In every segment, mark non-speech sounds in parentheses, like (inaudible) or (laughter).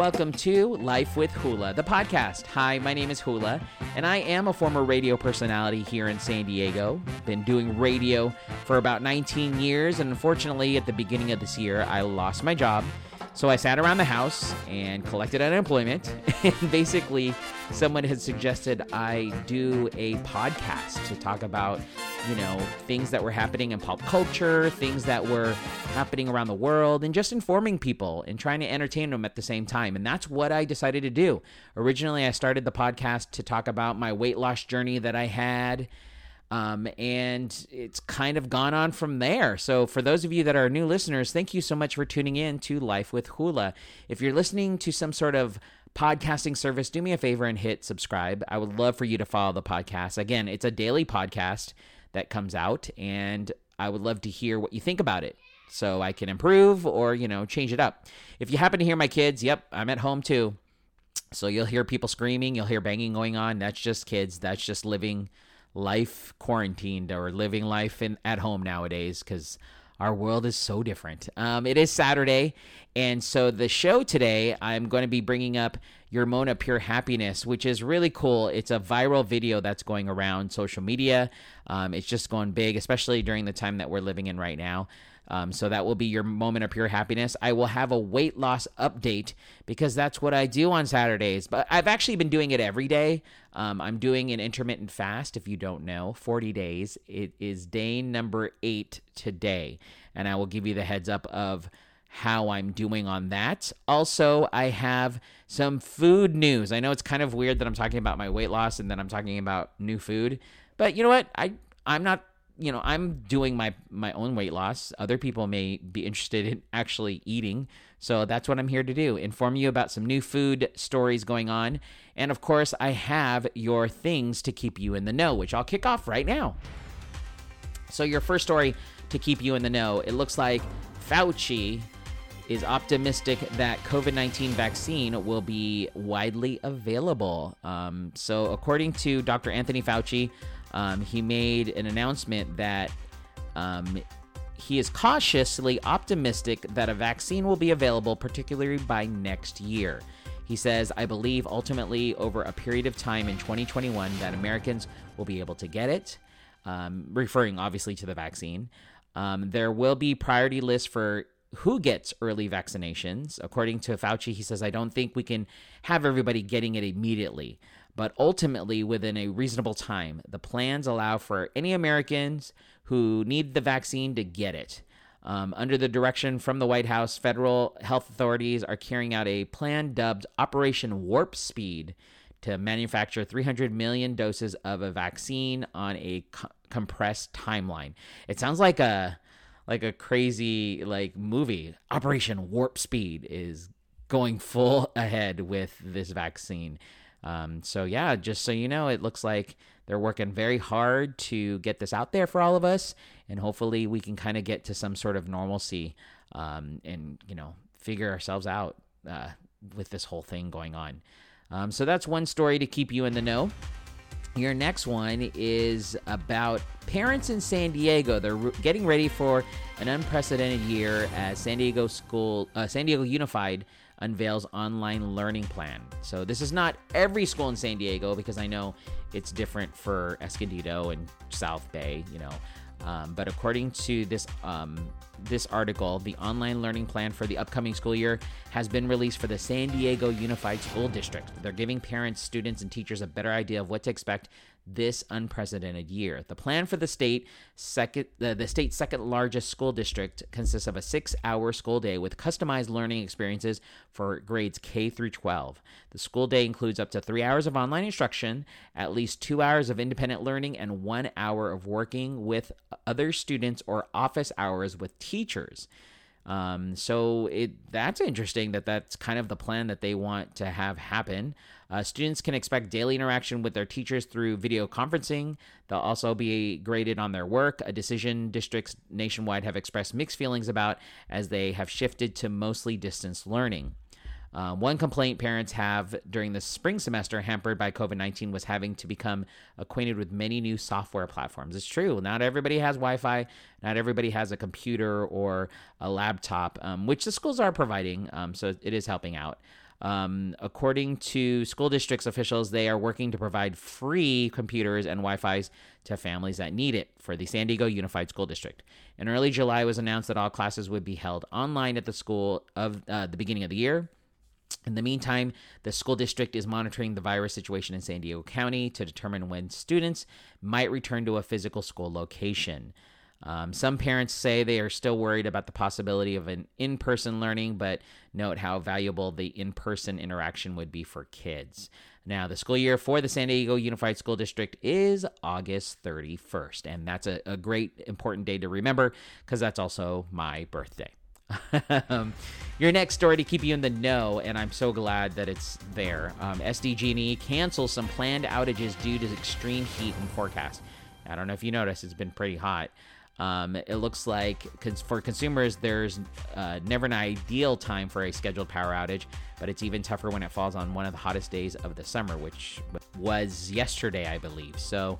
Welcome to Life with Hula, the podcast. Hi, my name is Hula, and I am a former radio personality here in San Diego. Been doing radio for about 19 years, and unfortunately, at the beginning of this year, I lost my job. So I sat around the house and collected unemployment. (laughs) And basically, someone had suggested I do a podcast to talk about, you know, things that were happening in pop culture, things that were happening around the world, and just informing people and trying to entertain them at the same time. And that's what I decided to do. Originally, I started the podcast to talk about my weight loss journey that I had um, and it's kind of gone on from there. So, for those of you that are new listeners, thank you so much for tuning in to Life with Hula. If you're listening to some sort of podcasting service, do me a favor and hit subscribe. I would love for you to follow the podcast. Again, it's a daily podcast that comes out, and I would love to hear what you think about it so I can improve or, you know, change it up. If you happen to hear my kids, yep, I'm at home too. So you'll hear people screaming, you'll hear banging going on. That's just kids. That's just living life quarantined or living life in at home nowadays because our world is so different. Um, it is Saturday, and so the show today, I'm going to be bringing up Your Mona Pure Happiness, which is really cool. It's a viral video that's going around social media. Um, it's just going big, especially during the time that we're living in right now. Um, so that will be your moment of pure happiness. I will have a weight loss update because that's what I do on Saturdays. But I've actually been doing it every day. Um, I'm doing an intermittent fast, if you don't know, 40 days. It is day number eight today. And I will give you the heads up of how I'm doing on that. Also, I have some food news. I know it's kind of weird that I'm talking about my weight loss and then I'm talking about new food. But you know what? I I'm not you know i'm doing my my own weight loss other people may be interested in actually eating so that's what i'm here to do inform you about some new food stories going on and of course i have your things to keep you in the know which i'll kick off right now so your first story to keep you in the know it looks like fauci is optimistic that COVID 19 vaccine will be widely available. Um, so, according to Dr. Anthony Fauci, um, he made an announcement that um, he is cautiously optimistic that a vaccine will be available, particularly by next year. He says, I believe ultimately over a period of time in 2021 that Americans will be able to get it, um, referring obviously to the vaccine. Um, there will be priority lists for who gets early vaccinations. According to Fauci, he says, I don't think we can have everybody getting it immediately but ultimately within a reasonable time. The plans allow for any Americans who need the vaccine to get it. Um, under the direction from the White House, federal health authorities are carrying out a plan dubbed Operation Warp Speed to manufacture 300 million doses of a vaccine on a co- compressed timeline. It sounds like a like a crazy like movie. Operation Warp Speed is going full ahead with this vaccine. Um, so yeah, just so you know, it looks like they're working very hard to get this out there for all of us, and hopefully we can kind of get to some sort of normalcy um, and you know figure ourselves out uh, with this whole thing going on. Um, so that's one story to keep you in the know. Your next one is about parents in San Diego. They're re- getting ready for an unprecedented year as San Diego School, uh, San Diego Unified unveils online learning plan. So this is not every school in San Diego because I know it's different for Escondido and South Bay, you know. Um, but according to this um, this article, the online learning plan for the upcoming school year has been released for the San Diego Unified School District. They're giving parents, students, and teachers a better idea of what to expect this unprecedented year. The plan for the state second the, the state's second largest school district consists of a 6-hour school day with customized learning experiences for grades K through 12. The school day includes up to 3 hours of online instruction, at least 2 hours of independent learning and 1 hour of working with other students or office hours with teachers. Um, so it that's interesting that that's kind of the plan that they want to have happen. Uh, students can expect daily interaction with their teachers through video conferencing. They'll also be graded on their work, a decision districts nationwide have expressed mixed feelings about as they have shifted to mostly distance learning. Uh, one complaint parents have during the spring semester hampered by COVID 19 was having to become acquainted with many new software platforms. It's true. Not everybody has Wi Fi, not everybody has a computer or a laptop, um, which the schools are providing. Um, so it is helping out. Um, according to school districts officials, they are working to provide free computers and Wi Fi's to families that need it for the San Diego Unified School District. In early July, it was announced that all classes would be held online at the school of uh, the beginning of the year. In the meantime, the school district is monitoring the virus situation in San Diego County to determine when students might return to a physical school location. Um, some parents say they are still worried about the possibility of an in person learning, but note how valuable the in person interaction would be for kids. Now, the school year for the San Diego Unified School District is August 31st, and that's a, a great, important day to remember because that's also my birthday. Um, your next story to keep you in the know, and I'm so glad that it's there. Um, SDG&E cancels some planned outages due to extreme heat and forecast. I don't know if you noticed, it's been pretty hot. Um, it looks like for consumers, there's uh, never an ideal time for a scheduled power outage, but it's even tougher when it falls on one of the hottest days of the summer, which was yesterday, I believe. So,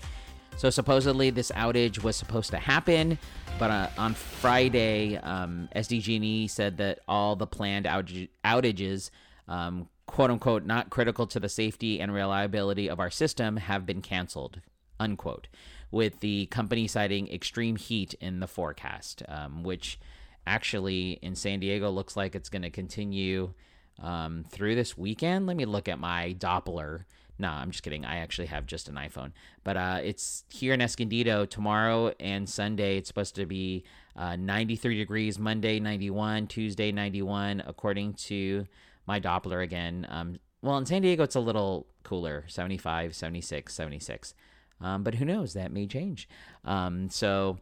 so supposedly this outage was supposed to happen, but uh, on Friday, um, SDG&E said that all the planned outage- outages, um, quote unquote, not critical to the safety and reliability of our system, have been canceled, unquote with the company citing extreme heat in the forecast, um, which actually in San Diego looks like it's going to continue um, through this weekend. Let me look at my Doppler. No, I'm just kidding. I actually have just an iPhone. But uh, it's here in Escondido tomorrow and Sunday. It's supposed to be uh, 93 degrees, Monday 91, Tuesday 91, according to my Doppler again. Um, well, in San Diego, it's a little cooler 75, 76, 76. Um, but who knows? That may change. Um, so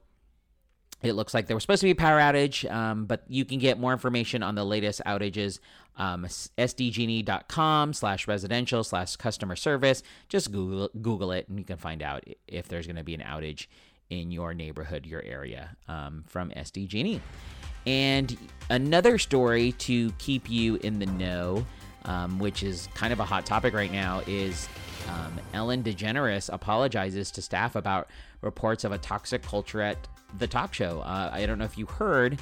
it looks like there was supposed to be a power outage, um, but you can get more information on the latest outages. Um, sdgne.com slash residential slash customer service. Just Google, Google it and you can find out if there's going to be an outage in your neighborhood, your area um, from SDG&E. And another story to keep you in the know, um, which is kind of a hot topic right now, is um, Ellen DeGeneres apologizes to staff about reports of a toxic culture at the talk show. Uh, I don't know if you heard,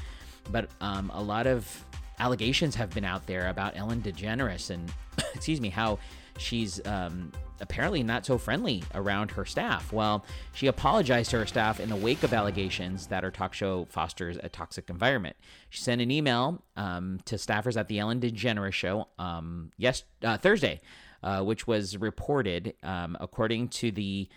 but um, a lot of allegations have been out there about Ellen DeGeneres and, (coughs) excuse me, how she's um, apparently not so friendly around her staff. Well, she apologized to her staff in the wake of allegations that her talk show fosters a toxic environment. She sent an email um, to staffers at the Ellen DeGeneres show um, yes uh, Thursday uh, which was reported. Um, according to the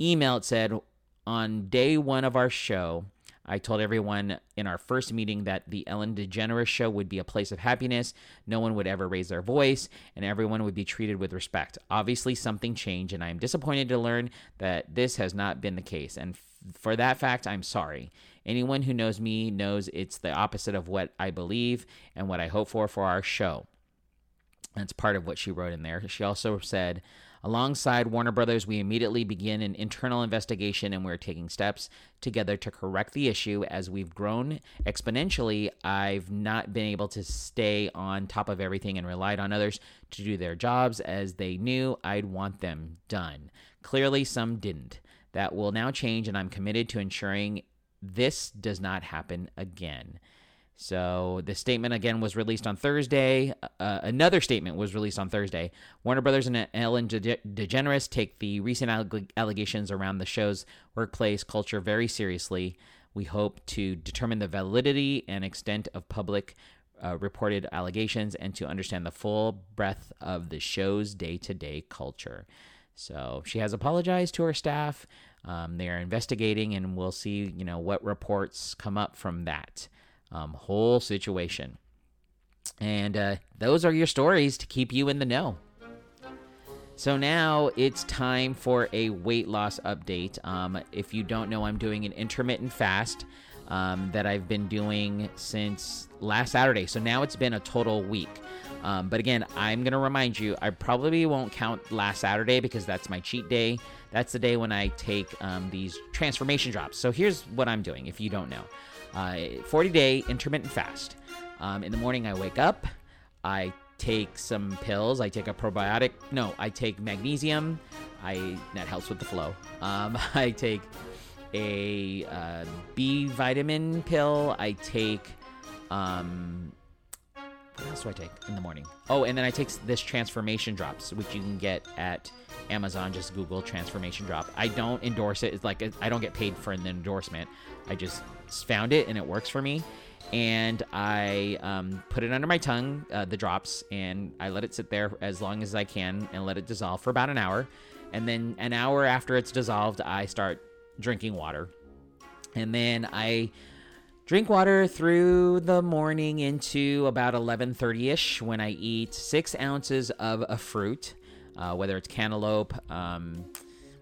email, it said on day one of our show, I told everyone in our first meeting that the Ellen DeGeneres show would be a place of happiness. No one would ever raise their voice, and everyone would be treated with respect. Obviously, something changed, and I am disappointed to learn that this has not been the case. And f- for that fact, I'm sorry. Anyone who knows me knows it's the opposite of what I believe and what I hope for for our show. That's part of what she wrote in there. She also said, Alongside Warner Brothers, we immediately begin an internal investigation and we're taking steps together to correct the issue. As we've grown exponentially, I've not been able to stay on top of everything and relied on others to do their jobs as they knew I'd want them done. Clearly, some didn't. That will now change, and I'm committed to ensuring this does not happen again. So the statement again was released on Thursday. Uh, another statement was released on Thursday. Warner Brothers and Ellen DeGeneres take the recent allegations around the show's workplace culture very seriously. We hope to determine the validity and extent of public uh, reported allegations and to understand the full breadth of the show's day-to-day culture. So she has apologized to her staff. Um, they are investigating, and we'll see, you know, what reports come up from that um, whole situation. And uh, those are your stories to keep you in the know. So now it's time for a weight loss update. Um, if you don't know, I'm doing an intermittent fast um, that I've been doing since last Saturday. So now it's been a total week. Um, but again, I'm going to remind you, I probably won't count last Saturday because that's my cheat day. That's the day when I take um, these transformation drops. So here's what I'm doing if you don't know 40 day intermittent fast. Um, in the morning, I wake up, I take some pills. I take a probiotic. No, I take magnesium. I that helps with the flow. Um, (laughs) I take a uh, B vitamin pill. I take um, what else do I take in the morning? Oh, and then I take this transformation drops, which you can get at Amazon. Just Google transformation drop. I don't endorse it. It's like I don't get paid for an endorsement. I just found it and it works for me. And I um, put it under my tongue, uh, the drops, and I let it sit there as long as I can and let it dissolve for about an hour. And then an hour after it's dissolved, I start drinking water. And then I drink water through the morning into about 11.30ish when i eat six ounces of a fruit uh, whether it's cantaloupe um,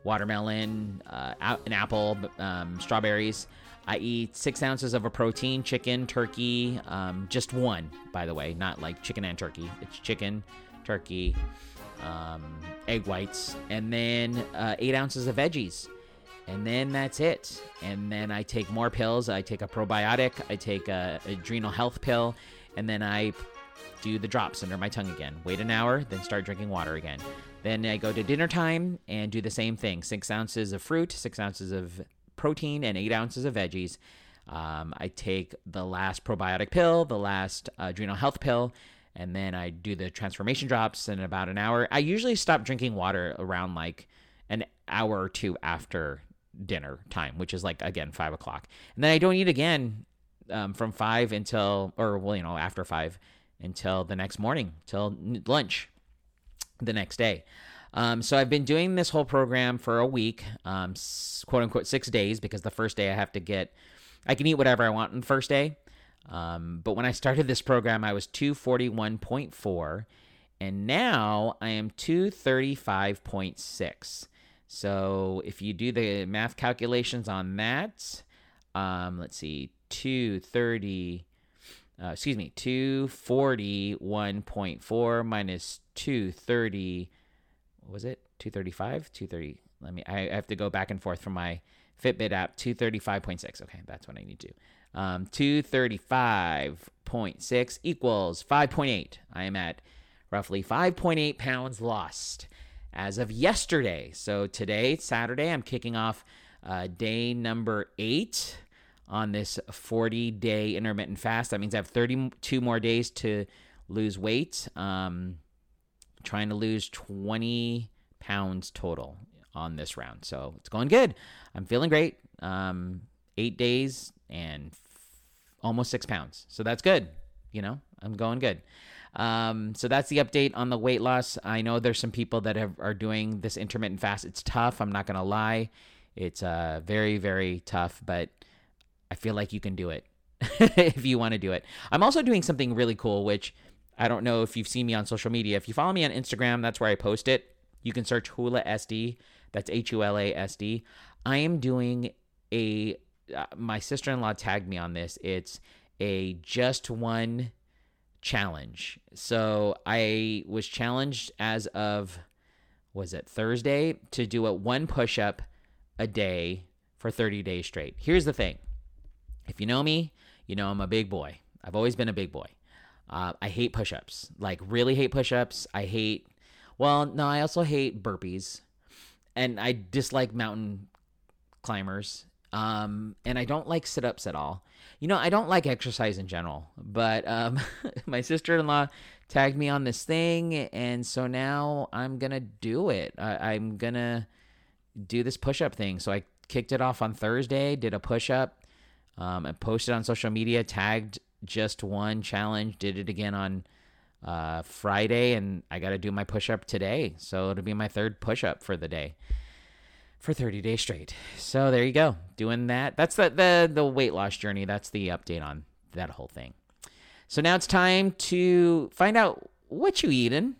watermelon uh, an apple um, strawberries. I eat six ounces of a protein chicken turkey um, just one by the way not like chicken and turkey. It's chicken turkey um, egg whites and then uh, eight ounces of veggies and then that's it. And then I take more pills. I take a probiotic. I take a adrenal health pill, and then I do the drops under my tongue again. Wait an hour, then start drinking water again. Then I go to dinner time and do the same thing: six ounces of fruit, six ounces of protein, and eight ounces of veggies. Um, I take the last probiotic pill, the last adrenal health pill, and then I do the transformation drops in about an hour. I usually stop drinking water around like an hour or two after dinner time, which is like again five o'clock, and then I don't eat again um, from five until or well, you know, after five until the next morning, till lunch the next day. Um, so I've been doing this whole program for a week, um, quote unquote, six days, because the first day I have to get, I can eat whatever I want on the first day. Um, but when I started this program, I was 241.4, and now I am 235.6. So if you do the math calculations on that, um, let's see, 230, uh, excuse me, 241.4 minus 230, what was it? 235? 230. Let me, I have to go back and forth from my Fitbit app. 235.6. Okay, that's what I need to. Um, 235.6 equals 5.8. I am at roughly 5.8 pounds lost as of yesterday. So today, Saturday, I'm kicking off uh, day number eight on this 40 day intermittent fast. That means I have 32 more days to lose weight. Um, trying to lose 20 pounds total on this round. So it's going good. I'm feeling great. Um, eight days and f- almost six pounds. So that's good. You know, I'm going good. Um, so that's the update on the weight loss. I know there's some people that have, are doing this intermittent fast. It's tough. I'm not going to lie. It's uh, very, very tough, but I feel like you can do it (laughs) if you want to do it. I'm also doing something really cool, which I don't know if you've seen me on social media. If you follow me on Instagram, that's where I post it. You can search Hula SD. That's H U L A S D. I am doing a. Uh, my sister in law tagged me on this. It's a just one challenge. So I was challenged as of was it Thursday to do a one push up a day for 30 days straight. Here's the thing. If you know me, you know I'm a big boy. I've always been a big boy. Uh, I hate push ups, like, really hate push ups. I hate, well, no, I also hate burpees. And I dislike mountain climbers. Um, and I don't like sit ups at all. You know, I don't like exercise in general, but um, (laughs) my sister in law tagged me on this thing, and so now I'm gonna do it. I, I'm gonna do this push up thing. So I kicked it off on Thursday, did a push up, um, and posted on social media, tagged just one challenge, did it again on uh, Friday, and I got to do my push up today. So it'll be my third push up for the day for 30 days straight. So there you go. Doing that. That's the the the weight loss journey. That's the update on that whole thing. So now it's time to find out what you eating.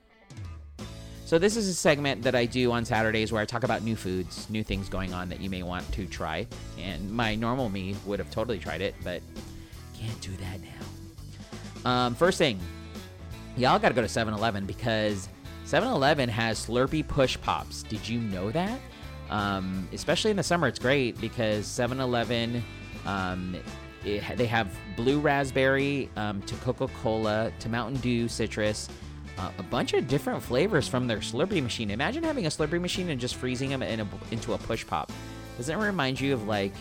So this is a segment that I do on Saturdays where I talk about new foods, new things going on that you may want to try. And my normal me would have totally tried it, but can't do that now. Um, first thing, y'all got to go to 7-Eleven because 7-Eleven has Slurpee Push Pops. Did you know that? Um, especially in the summer, it's great because 7 Eleven, um, they have blue raspberry um, to Coca Cola to Mountain Dew citrus. Uh, a bunch of different flavors from their Slurpee machine. Imagine having a Slurpee machine and just freezing them in a, into a push pop. Does it remind you of like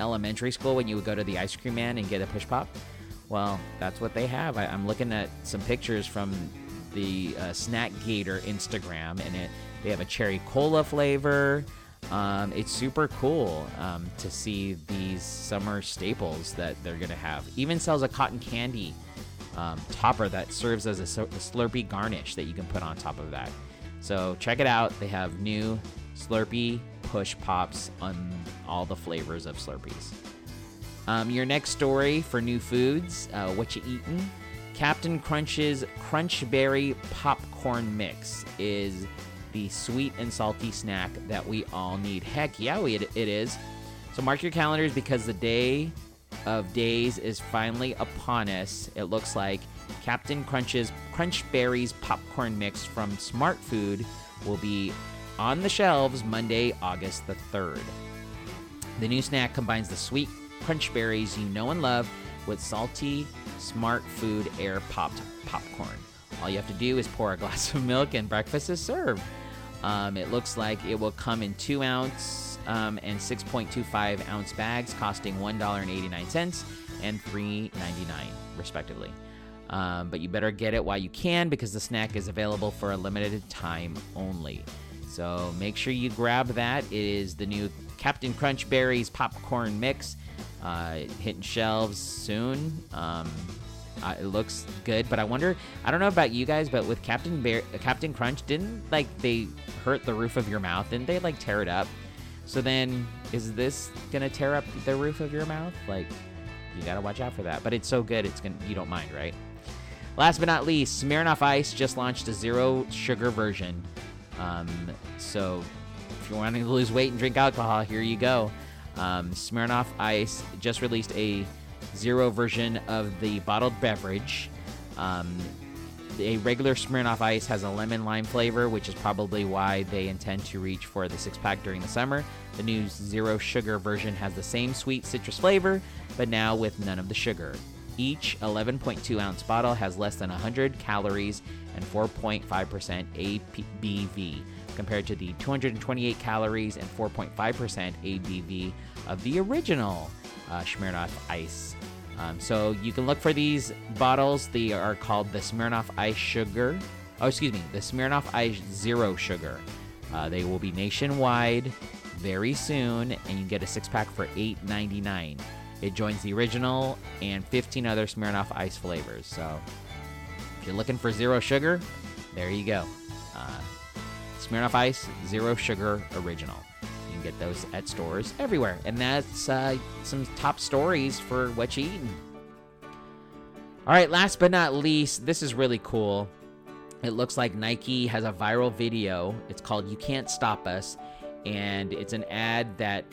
elementary school when you would go to the ice cream man and get a push pop? Well, that's what they have. I, am looking at some pictures from the uh, Snack Gator Instagram, and it they have a cherry cola flavor. Um, it's super cool um, to see these summer staples that they're gonna have. Even sells a cotton candy um, topper that serves as a, Slurpee garnish that you can put on top of that. So check it out. They have new Slurpee push pops on all the flavors of Slurpees. Um, your next story for new foods, uh, what you eating? Captain Crunch's Crunch Berry Popcorn Mix is the sweet and salty snack that we all need. Heck yeah, we, it, is. So mark your calendars because the day of days is finally upon us. It looks like Captain Crunch's Crunch Berries Popcorn Mix from Smartfood will be on the shelves Monday, August the 3rd. The new snack combines the sweet crunch berries you know and love with salty, smart food air popped popcorn. All you have to do is pour a (laughs) glass of milk and breakfast is served. Um, it looks like it will come in two ounce um, and 6.25 ounce bags, costing $1.89 and $3.99 respectively. Um, but you better get it while you can because the snack is available for a limited time only. So make sure you grab that. It is the new Captain Crunch Berries popcorn mix, uh, hitting shelves soon. Um, uh, it looks good, but I wonder. I don't know about you guys, but with Captain Bear, Captain Crunch, didn't like they hurt the roof of your mouth? Didn't they like tear it up? So then, is this gonna tear up the roof of your mouth? Like, you gotta watch out for that. But it's so good, it's gonna you don't mind, right? Last but not least, Smirnoff Ice just launched a zero sugar version. Um, so if you're wanting to lose weight and drink alcohol, here you go. Um, Smirnoff Ice just released a zero version of the bottled beverage. Um, a regular Smirnoff Ice has a lemon lime flavor, which is probably why they intend to reach for the six pack during the summer. The new zero sugar version has the same sweet citrus flavor, but now with none of the sugar. Each 11.2 ounce bottle has less than 100 calories and 4.5% ABV, compared to the 228 calories and 4.5% ABV of the original uh, Smirnoff Ice. Um, so you can look for these bottles. They are called the Smirnoff Ice Sugar. Oh, excuse me, the Smirnoff Ice Zero Sugar. Uh, they will be nationwide very soon, and you get a six pack for $8.99. It joins the original and 15 other Smirnoff Ice flavors. So if you're looking for zero sugar, there you go. Uh, Smirnoff Ice Zero Sugar Original. Can get those at stores everywhere. And that's uh, some top stories for what you eating. All right, last but not least, this is really cool. It looks like Nike has a viral video. It's called You Can't Stop Us. And it's an ad that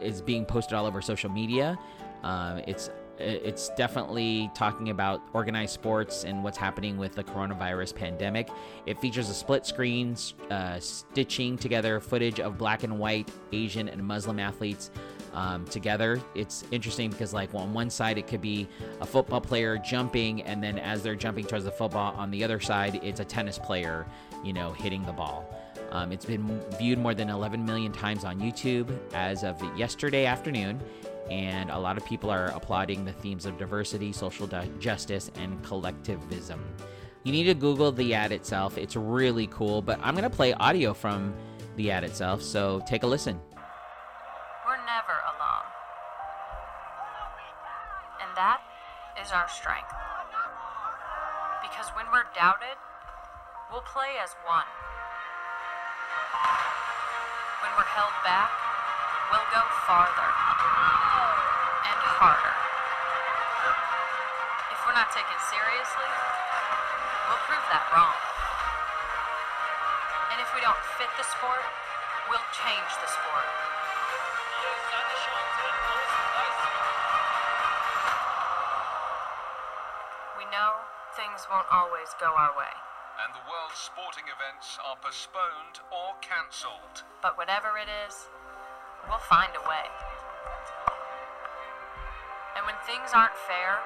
is being posted all over social media. Um, it's it's definitely talking about organized sports and what's happening with the coronavirus pandemic. It features a split screen uh, stitching together footage of black and white Asian and Muslim athletes um, together. It's interesting because, like, well, on one side it could be a football player jumping, and then as they're jumping towards the football, on the other side it's a tennis player, you know, hitting the ball. Um, it's been viewed more than 11 million times on YouTube as of yesterday afternoon, and a lot of people are applauding the themes of diversity, social justice, and collectivism. You need to Google the ad itself. It's really cool, but I'm going to play audio from the ad itself, so take a listen. We're never alone. And that is our strength. Because when we're doubted, we'll play as one. When we're held back, we'll go farther and harder. If we're not taken seriously, we'll prove that wrong. And if we don't fit the sport, we'll change the sport. We know things won't always go our way. And the world's sporting events are postponed or cancelled. But whatever it is, We'll find a way. And when things aren't fair,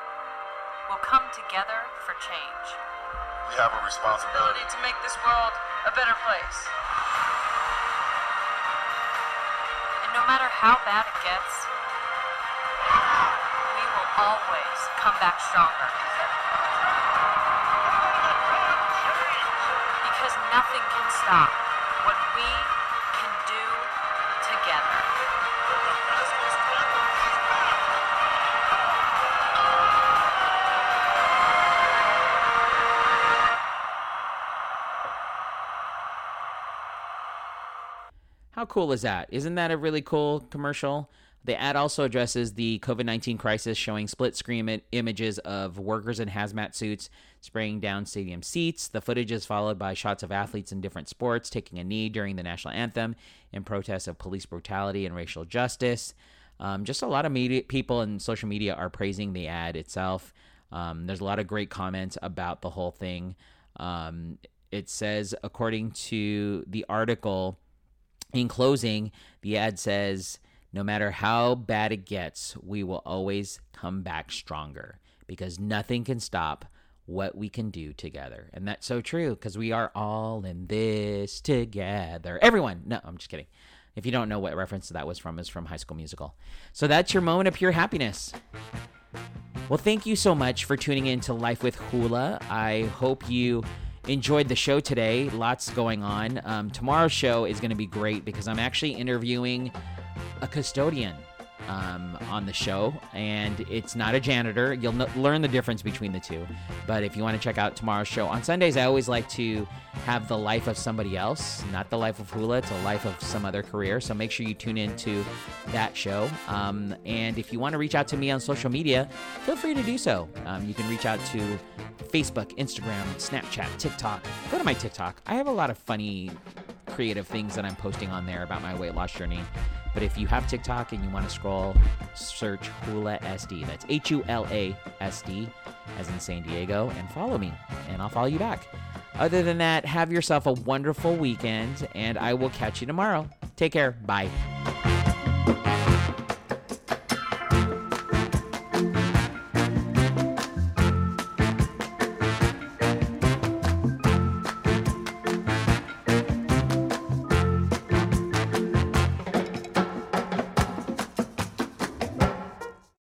we'll come together for change. We have a responsibility to make this world a better place. And no matter how bad it gets, we will always come back stronger. Because nothing can stop what we How cool is that? Isn't that a really cool commercial? The ad also addresses the COVID 19 crisis, showing split screen i- images of workers in hazmat suits spraying down stadium seats. The footage is followed by shots of athletes in different sports taking a knee during the national anthem in protest of police brutality and racial justice. Um, just a lot of media people and social media are praising the ad itself. Um, there's a lot of great comments about the whole thing. Um, it says, according to the article, in closing, the ad says, no matter how bad it gets, we will always come back stronger because nothing can stop what we can do together. And that's so true because we are all in this together. Everyone. No, I'm just kidding. If you don't know what reference that was from, is from High School Musical. So that's your moment of pure happiness. Well, thank you so much for tuning in to Life with Hula. I hope you enjoyed the show today. Lots going on. Um, tomorrow's show is going to be great because I'm actually interviewing a custodian um, on the show, and it's not a janitor. You'll learn the difference between the two. But if you want to check out tomorrow's show, on Sundays, I always like to have the life of somebody else, not the life of Hula. It's a life of some other career. So make sure you tune into that show. Um, and if you want to reach out to me on social media, feel free to do so. Um, you can reach out to Facebook, Instagram, Snapchat, TikTok. Go to my TikTok. I have a lot of funny, creative things that I'm posting on there about my weight loss journey. But if you have TikTok and you want to scroll, search Hula SD. That's H U L A S D, as in San Diego, and follow me, and I'll follow you back. Other than that, have yourself a wonderful weekend, and I will catch you tomorrow. Take care. Bye.